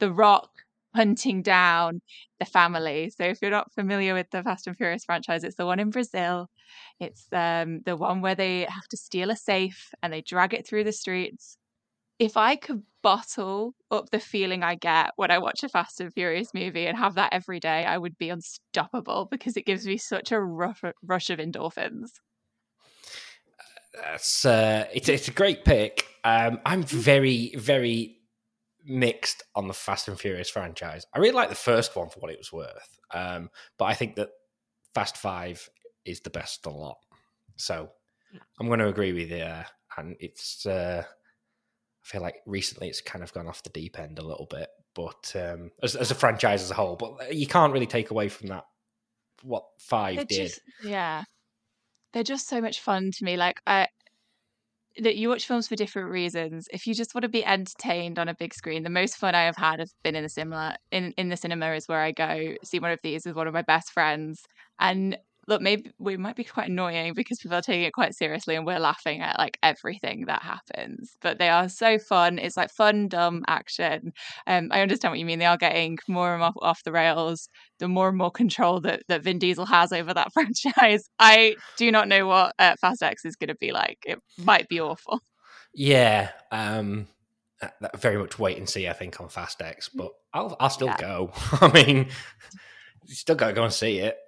the Rock hunting down the family. So if you're not familiar with the Fast and Furious franchise, it's the one in Brazil. It's um, the one where they have to steal a safe and they drag it through the streets. If I could bottle up the feeling I get when I watch a Fast and Furious movie and have that every day, I would be unstoppable because it gives me such a rush, rush of endorphins. That's uh, it's it's a great pick. Um, I'm very very mixed on the Fast and Furious franchise. I really like the first one for what it was worth, um, but I think that Fast Five is the best of the lot. So I'm going to agree with you. there. And it's uh, feel like recently it's kind of gone off the deep end a little bit, but um, as as a franchise as a whole, but you can't really take away from that what 5 They're did. just yeah, they're just so much fun to me. Like I, that you watch films for different reasons. If you just want to be entertained on a big screen, the most fun I have had has been in the cinema. In in the cinema is where I go see one of these with one of my best friends. And look, maybe we might be quite annoying because people are taking it quite seriously and we're laughing at like everything that happens. But they are so fun. It's like fun, dumb action. Um, I understand what you mean. They are getting more and more off the rails the more and more control that, that Vin Diesel has over that franchise. I do not know what uh, Fast X is going to be like. It might be awful. Yeah, um, uh, that very much wait and see. I think on Fast X, but I'll I'll still Yeah. go. I mean, you still got to go and see it.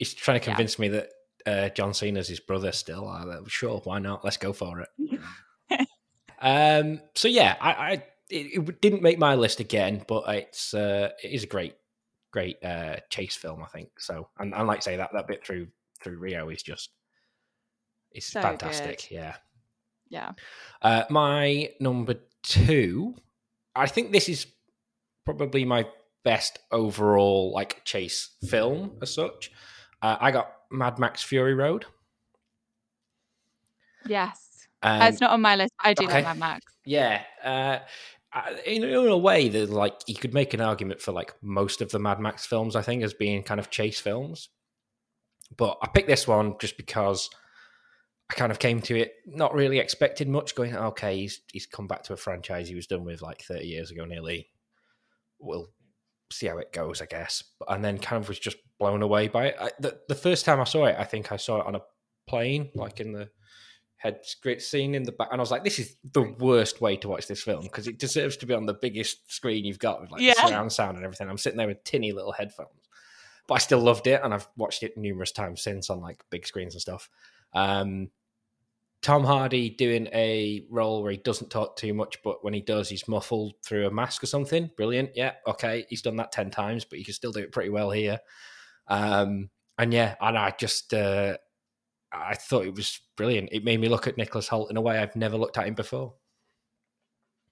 He's trying to Yeah. convince me that uh, John Cena's his brother. Still, uh, sure, why not? Let's go for it. Um, so yeah, I, I it, it didn't make my list again, but it's uh, it is a great, great uh, chase film, I think. So, and, and like I say that that bit through through Rio is just it's So fantastic. good. Yeah. Yeah. Uh, my number two, I think this is probably my best overall like chase film as such. Uh, I got Mad Max Fury Road. Yes. Um, it's not on my list. I do okay. like Mad Max. Yeah, uh, in, in a way, that like you could make an argument for like most of the Mad Max films, I think, as being kind of chase films. But I picked this one just because I kind of came to it not really expected much. Going, okay, he's he's come back to a franchise he was done with like thirty years ago, nearly. We'll see how it goes, I guess. And then kind of was just blown away by it. I, the the first time I saw it, I think I saw it on a plane, like in the head great scene in the back, and I was like, "This is the worst way to watch this film because it deserves to be on the biggest screen you've got with like Yeah. surround sound and everything." I'm sitting there with tinny little headphones, but I still loved it, and I've watched it numerous times since on like big screens and stuff. Um, Tom Hardy doing a role where he doesn't talk too much, but when he does, he's muffled through a mask or something. Brilliant. Yeah, okay. He's done that 10 times, but he can still do it pretty well here. Um, and yeah, and I just, uh, I thought it was brilliant. It made me look at Nicholas Hoult in a way I've never looked at him before.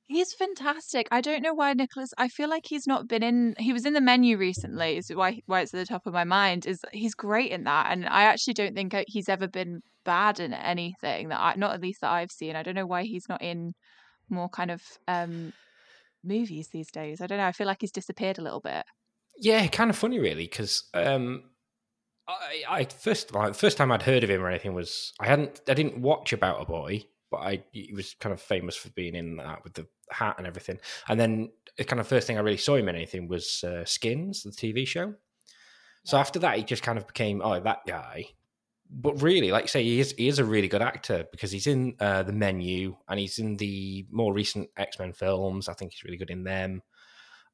He's fantastic. I don't know why Nicholas. I feel like he's not been in. He was in the menu recently. Is why why it's at the top of my mind. Is he's great in that, and I actually don't think he's ever been bad in anything that I not at least that I've seen. I don't know why he's not in more kind of um movies these days. I don't know. I feel like he's disappeared a little bit. Yeah, kind of funny, really, because um, I, I first like, first time I'd heard of him or anything was I hadn't I didn't watch About a Boy, but I he was kind of famous for being in that with the hat and everything. And then the kind of first thing I really saw him in anything was uh, Skins, the TV show. So after that, he just kind of became oh that guy. But really, like you say, he is he is a really good actor because he's in uh, the menu and he's in the more recent X Men films. I think he's really good in them.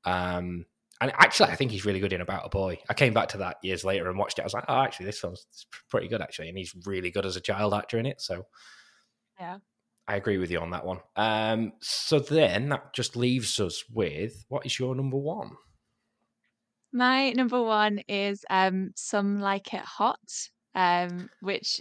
Um, and actually, I think he's really good in About a Boy. I came back to that years later and watched it. I was like, oh, actually, this film's pretty good, actually. And he's really good as a child actor in it. So, Yeah. I agree with you on that one. Um, so then that just leaves us with what is your number one? My number one is um Some Like It Hot, um, which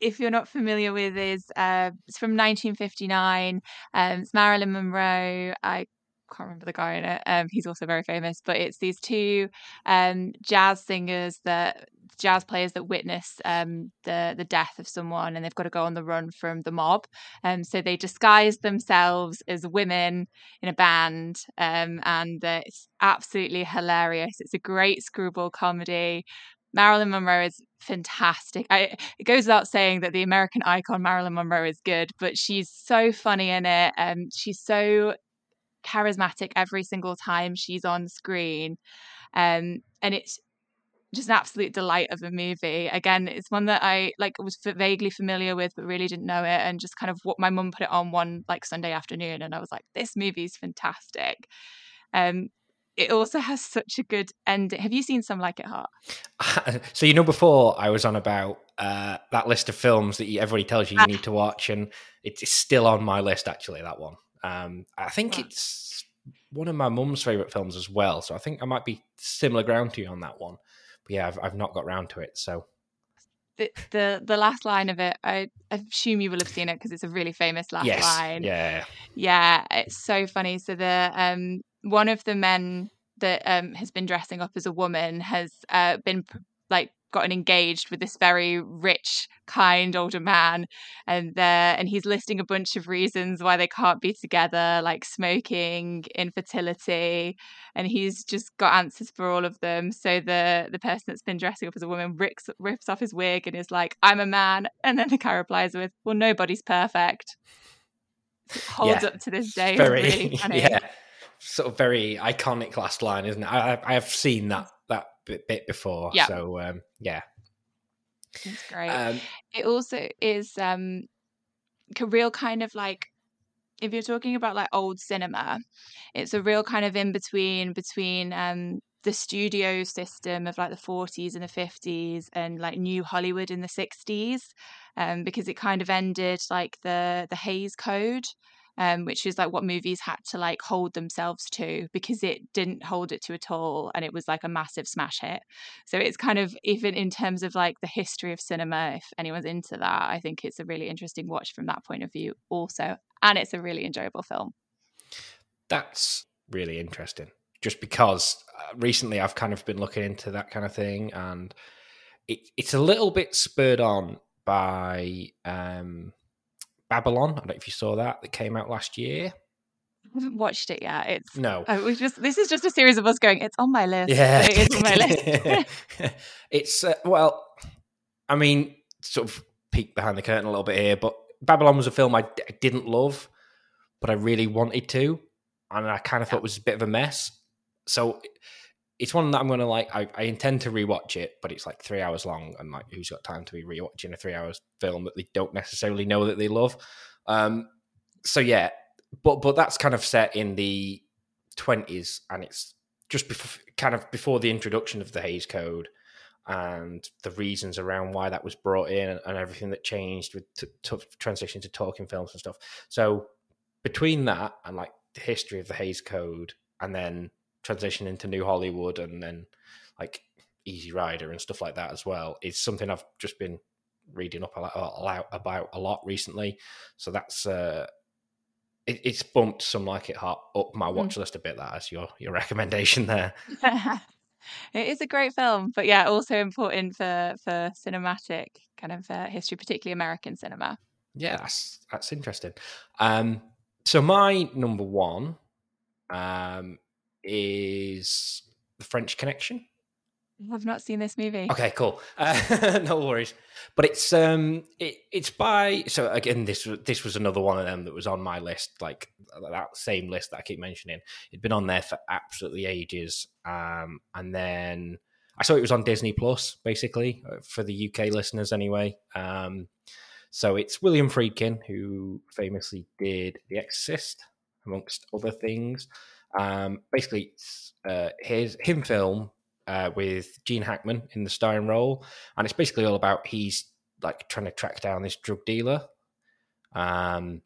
if you're not familiar with is uh it's from 1959. Um, it's Marilyn Monroe. I can't remember the guy in it. Um, he's also very famous, but it's these two um jazz singers that jazz players that witness um the the death of someone and they've got to go on the run from the mob. Um, so they disguise themselves as women in a band um, and it's absolutely hilarious it's a great screwball comedy marilyn monroe is fantastic I, it goes without saying that the american icon marilyn monroe is good but she's so funny in it and she's so charismatic every single time she's on screen um, and it's just an absolute delight of a movie. Again, it's one that I like was f- vaguely familiar with, but really didn't know it, and just kind of what my mum put it on one like Sunday afternoon, and I was like, "This movie's fantastic." Um, it also has such a good ending. Have you seen Some Like It Hot? so you know, before I was on about uh, that list of films that you, everybody tells you you need to watch, and it's still on my list. Actually, that one. Um, I think it's one of my mum's favorite films as well. So I think I might be similar ground to you on that one. But yeah, I've, I've not got round to it. So The the, the last line of it, I assume you will have seen it because it's a really famous last yes, line. yeah, Yeah, it's so funny. So the um one of the men that um has been dressing up as a woman has uh been like gotten engaged with this very rich, kind older man, and there and he's listing a bunch of reasons why they can't be together, like smoking, infertility, and he's just got answers for all of them. So the the person that's been dressing up as a woman rips rips off his wig and is like, "I'm a man," and then the guy replies with, "Well, nobody's perfect." It holds Yeah. up to this day. Very yeah, sort of very iconic last line, isn't it? I, I- I have seen that that bit, bit before. Yeah. So um, yeah, It's great. um, it also is um a real kind of like if you're talking about like old cinema, it's a real kind of in between between um the studio system of like the 40s and the 50s and like new Hollywood in the 60s um because it kind of ended like the the Hays Code um, which is like what movies had to like hold themselves to because it didn't hold it to at all and it was like a massive smash hit. So it's kind of even in terms of like the history of cinema if anyone's into that i think it's a really interesting watch from that point of view also and it's a really enjoyable film. That's really interesting just because uh, recently i've kind of been looking into that kind of thing and it, it's a little bit spurred on by um Babylon. I don't know if you saw that that came out last year. I haven't watched it yet. It's no. Oh, we just this is just a series of us going. It's on my list. Yeah, it is on my list. it's uh, well, I mean, sort of peek behind the curtain a little bit here, but Babylon was a film I d- didn't love, but I really wanted to, and I kind of yeah. thought it was a bit of a mess. So it's one that I'm to like. I, I, intend to rewatch it, but it's like three hours long, and like, who's got time to be rewatching a three hours film that they don't necessarily know that they love? Um, so yeah, but but that's kind of set in the twenties, and it's just kind of before the introduction of the Hays Code and the reasons around why that was brought in and, and everything that changed with t- t- transition to talking films and stuff. So between that and like the history of the Hays Code, and then transition into New Hollywood and then like Easy Rider and stuff like that as well is something I've just been reading up a lot, about a lot recently. So that's uh, it, it's bumped some like it hot up my watch mm. list a bit. That as your your recommendation there. it is a great film, but yeah, also important for for cinematic kind of uh, history, particularly American cinema. Yeah, that's that's interesting. Um, so my number one um, is The French Connection. I've not seen this movie. Okay, cool. Uh, no worries. But it's um, it, it's by so again this this was another one of them that was on my list, like that same list that I keep mentioning. It'd been on there for absolutely ages, um, and then I saw it was on Disney Plus, basically uh, for the UK listeners anyway. Um, so it's William Friedkin who famously did The Exorcist, amongst other things. Um, basically, it's uh, his him film uh, with Gene Hackman in the starring role, and it's basically all about he's like trying to track down this drug dealer. Um,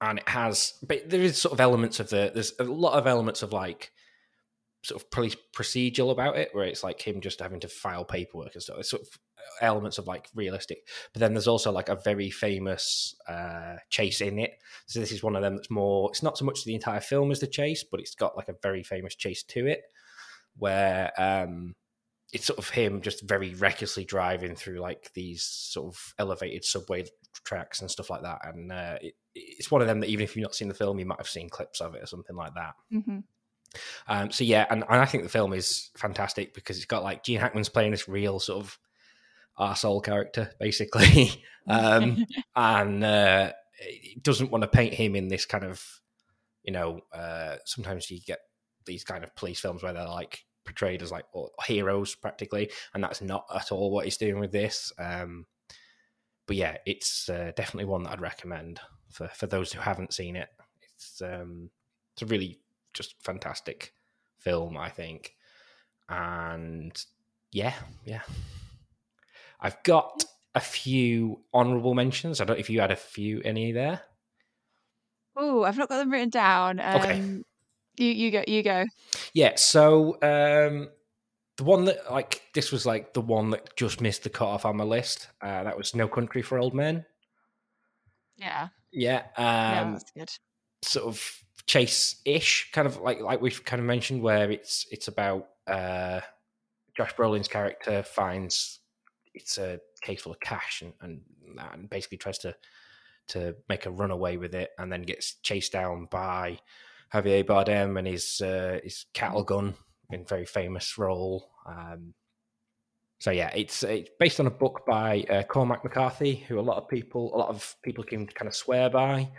and it has, but there is sort of elements of the. There's a lot of elements of like sort of police procedural about it, where it's like him just having to file paperwork and stuff. It's sort of elements of like realistic, but then there's also like a very famous uh, chase in it. So this is one of them that's more. It's not so much the entire film as the chase, but it's got like a very famous chase to it, where um, it's sort of him just very recklessly driving through like these sort of elevated subway tracks and stuff like that. And uh, it, it's one of them that even if you've not seen the film, you might have seen clips of it or something like that. Mm-hmm. Um, so yeah, and, and I think the film is fantastic because it's got like Gene Hackman's playing this real sort of arsehole character, basically. um, and uh, it doesn't want to paint him in this kind of, you know, uh, sometimes you get these kind of police films where they're like portrayed as like heroes practically, and that's not at all what he's doing with this. Um, but yeah, it's uh, definitely one that I'd recommend for for those who haven't seen it. It's um, it's a really just fantastic film, I think, and yeah, yeah, I've got a few honourable mentions. I don't know if you had a few any there. Oh, I've not got them written down. Um, okay. You you go you go. Yeah, so um the one that like this was like the one that just missed the cut off on my list. Uh that was No Country for Old Men. Yeah. Yeah. Um yeah, that's good. Sort of chase-ish, kind of like like we've kind of mentioned, where it's it's about uh Josh Brolin's character finds it's a case full of cash and, and, and basically tries to to make a runaway with it and then gets chased down by Javier Bardem and his uh, his cattle gun in very famous role. Um, so yeah, it's it's based on a book by uh, Cormac McCarthy, who a lot of people a lot of people can kind of swear by.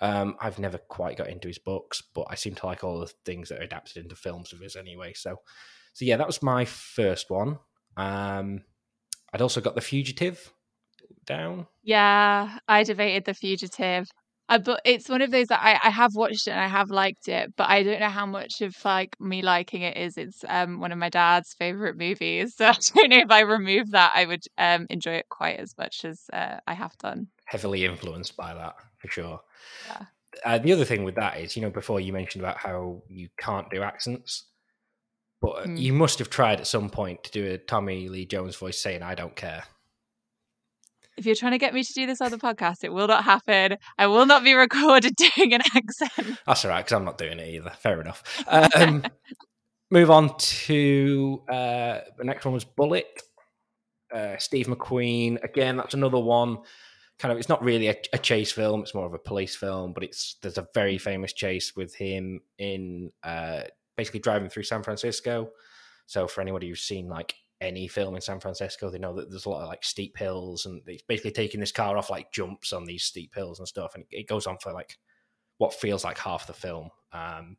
Um, I've never quite got into his books, but I seem to like all the things that are adapted into films of his anyway. So, so yeah, that was my first one. Um, I'd also got The Fugitive down. Yeah, I debated The Fugitive. I, but it's one of those that I, I have watched it and I have liked it, but I don't know how much of like me liking it is. It's um one of my dad's favorite movies, so I don't know if I remove that, I would um enjoy it quite as much as uh, I have done. Heavily influenced by that, for sure. Yeah. Uh, the other thing with that is, you know, before you mentioned about how you can't do accents, but Mm. you must have tried at some point to do a Tommy Lee Jones voice saying, I don't care. If you're trying to get me to do this on the podcast, it will not happen. I will not be recorded doing an accent. That's all right, because I'm not doing it either. Fair enough. Um, move on to uh, the next one was Bullitt. Uh, Steve McQueen. Again, that's another one. Kind of, it's not really a, a chase film. It's more of a police film, but it's there's a very famous chase with him in uh, basically driving through San Francisco. So for anybody who's seen like any film in San Francisco, they know that there's a lot of like steep hills, and he's basically taking this car off like jumps on these steep hills and stuff, and it, goes on for like what feels like half the film. Um,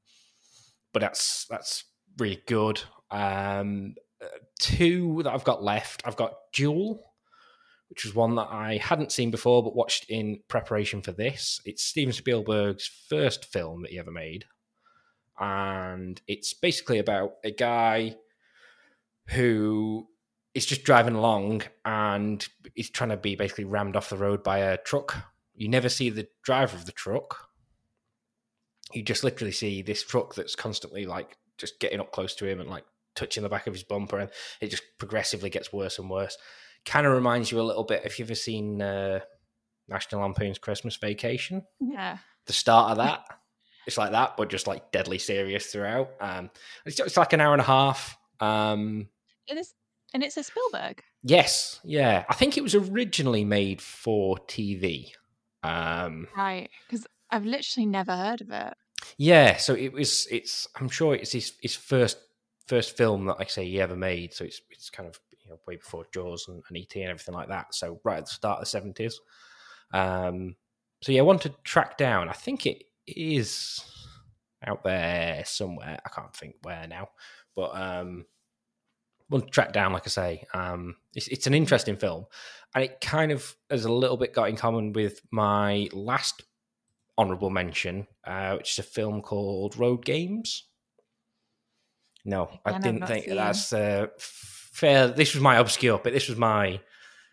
but that's that's really good. Um, uh, two that I've got left. I've got Duel, which is one that I hadn't seen before, but watched in preparation for this. It's Steven Spielberg's first film that he ever made, and it's basically about a guy who is just driving along and is trying to be basically rammed off the road by a truck. You never see the driver of the truck. You just literally see this truck that's constantly like just getting up close to him and like touching the back of his bumper, and it just progressively gets worse and worse. Kind of reminds you a little bit. If you've ever seen uh, National Lampoon's Christmas Vacation, Yeah. the start of that, it's like that, but just like deadly serious throughout. Um, it's, it's like an hour and a half. Um, It is, and it's a Spielberg. yes, yeah. I think it was originally made for TV. Um, Right. Because I've literally never heard of it. Yeah, so it was. It's. I'm sure it's his his first first film that I say he ever made. So it's it's kind of you know way before Jaws and, and ET and everything like that. So right at the start of the seventies. Um. So yeah, I want to track down. I think it is out there somewhere. I can't think where now, but um, want to track down. Like I say, um, it's it's an interesting film, and it kind of has a little bit got in common with my last honorable mention, uh, which is a film called Road Games. No, I Again, didn't think that's uh, fair. This was my obscure, but this was my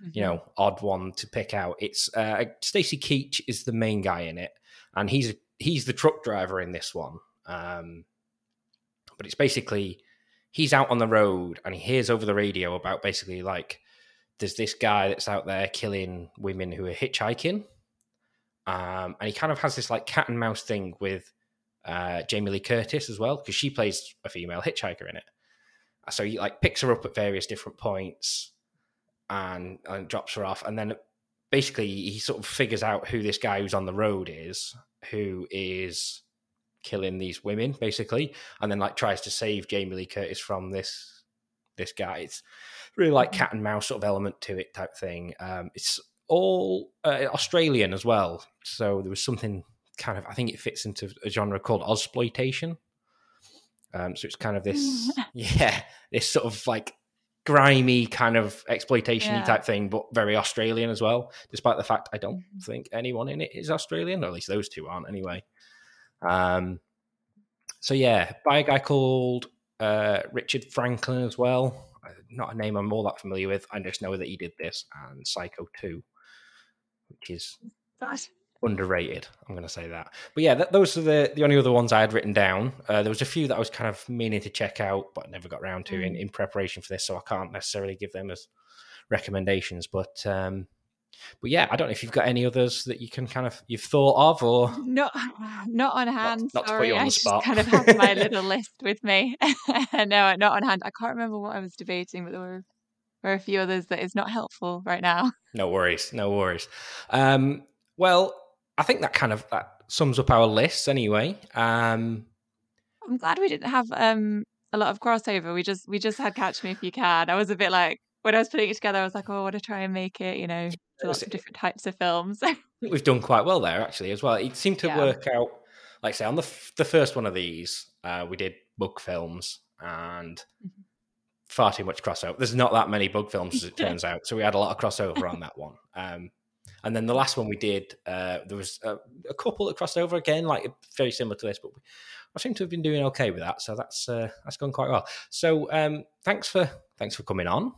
Mm-hmm. you know odd one to pick out. It's uh, Stacy Keach is the main guy in it, and he's he's the truck driver in this one. Um, but it's basically he's out on the road and he hears over the radio about basically like there's this guy that's out there killing women who are hitchhiking. Um, and he kind of has this like cat and mouse thing with uh, Jamie Lee Curtis as well because she plays a female hitchhiker in it. So he like picks her up at various different points and and drops her off, and then basically he sort of figures out who this guy who's on the road is, who is killing these women basically, and then like tries to save Jamie Lee Curtis from this this guy. It's really like cat and mouse sort of element to it type thing. Um, it's all uh, Australian as well, so there was something kind of I think it fits into a genre called Ozploitation. Um, so it's kind of this, yeah, this sort of like grimy kind of exploitation Yeah. type thing, but very Australian as well. Despite the fact I don't Mhm. think anyone in it is Australian, or at least those two aren't anyway. Um, so yeah, by a guy called uh, Richard Franklin as well. Uh, Not a name I'm all that familiar with. I just know that he did this and Psycho 2, which is underrated. I'm going to say that. But yeah, th- those are the, the only other ones I had written down. Uh, there was a few that I was kind of meaning to check out, but never got around to in, Mm. in preparation for this, so I can't necessarily give them as recommendations. But um, but yeah, I don't know if you've got any others that you can kind of you've thought of or Not, not on hand. not to put sorry. you on I just kind of have my little list with me. no, not on hand. I can't remember what I was debating, but there were, were a few others that is not helpful right now. No worries, no worries. Um, well, I think that kind of that sums up our lists anyway. Um, I'm glad we didn't have um a lot of crossover. We just we just had Catch Me If You Can. I was a bit like when I was putting it together, I was like, oh, I want to try and make it, you know, to lots of different types of films. I think we've done quite well there actually as well. It seemed to Yeah. work out. Like I say, on the f- the first one of these, uh, we did bug films and Mhm. far too much crossover. There's not that many bug films as it turns out, so we had a lot of crossover on that one. Um, And then the last one we did, uh, there was a, a, couple that crossed over again, like very similar to this, but I seem to have been doing okay with that. So that's uh, that's gone quite well. So um, thanks for thanks for coming on.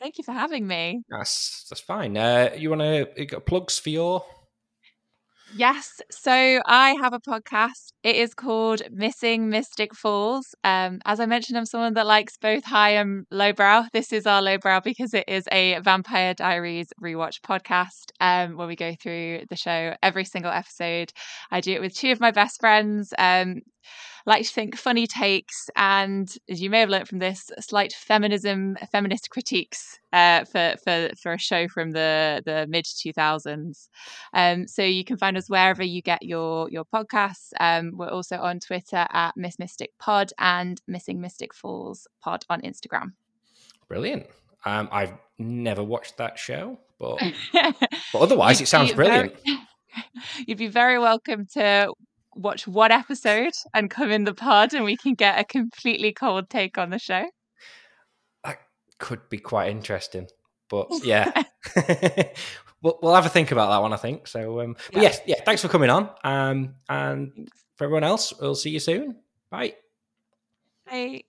Thank you for having me. That's that's fine. Uh, you want to plugs for your Yes. So I have a podcast. It is called Missing Mystic Falls. Um, as I mentioned, I'm someone that likes both high and lowbrow. This is our lowbrow because it is a Vampire Diaries rewatch podcast um, where we go through the show every single episode. I do it with two of my best friends. Um, like to think funny takes and, as you may have learned from this, slight feminism, feminist critiques uh, for for for a show from the the mid two thousands. Um, so you can find us wherever you get your your podcasts. Um, we're also on Twitter at Miss Mystic Pod and Missing Mystic Falls Pod on Instagram. Brilliant. Um, I've never watched that show, but but otherwise, it sounds brilliant. Very, you'd be very welcome to watch one episode and come in the pod and we can get a completely cold take on the show. That could be quite interesting. But yeah. we'll, we'll have a think about that one, I think. So um but yeah. yes, yeah, thanks for coming on. Um and for everyone else, we'll see you soon. Bye. Bye.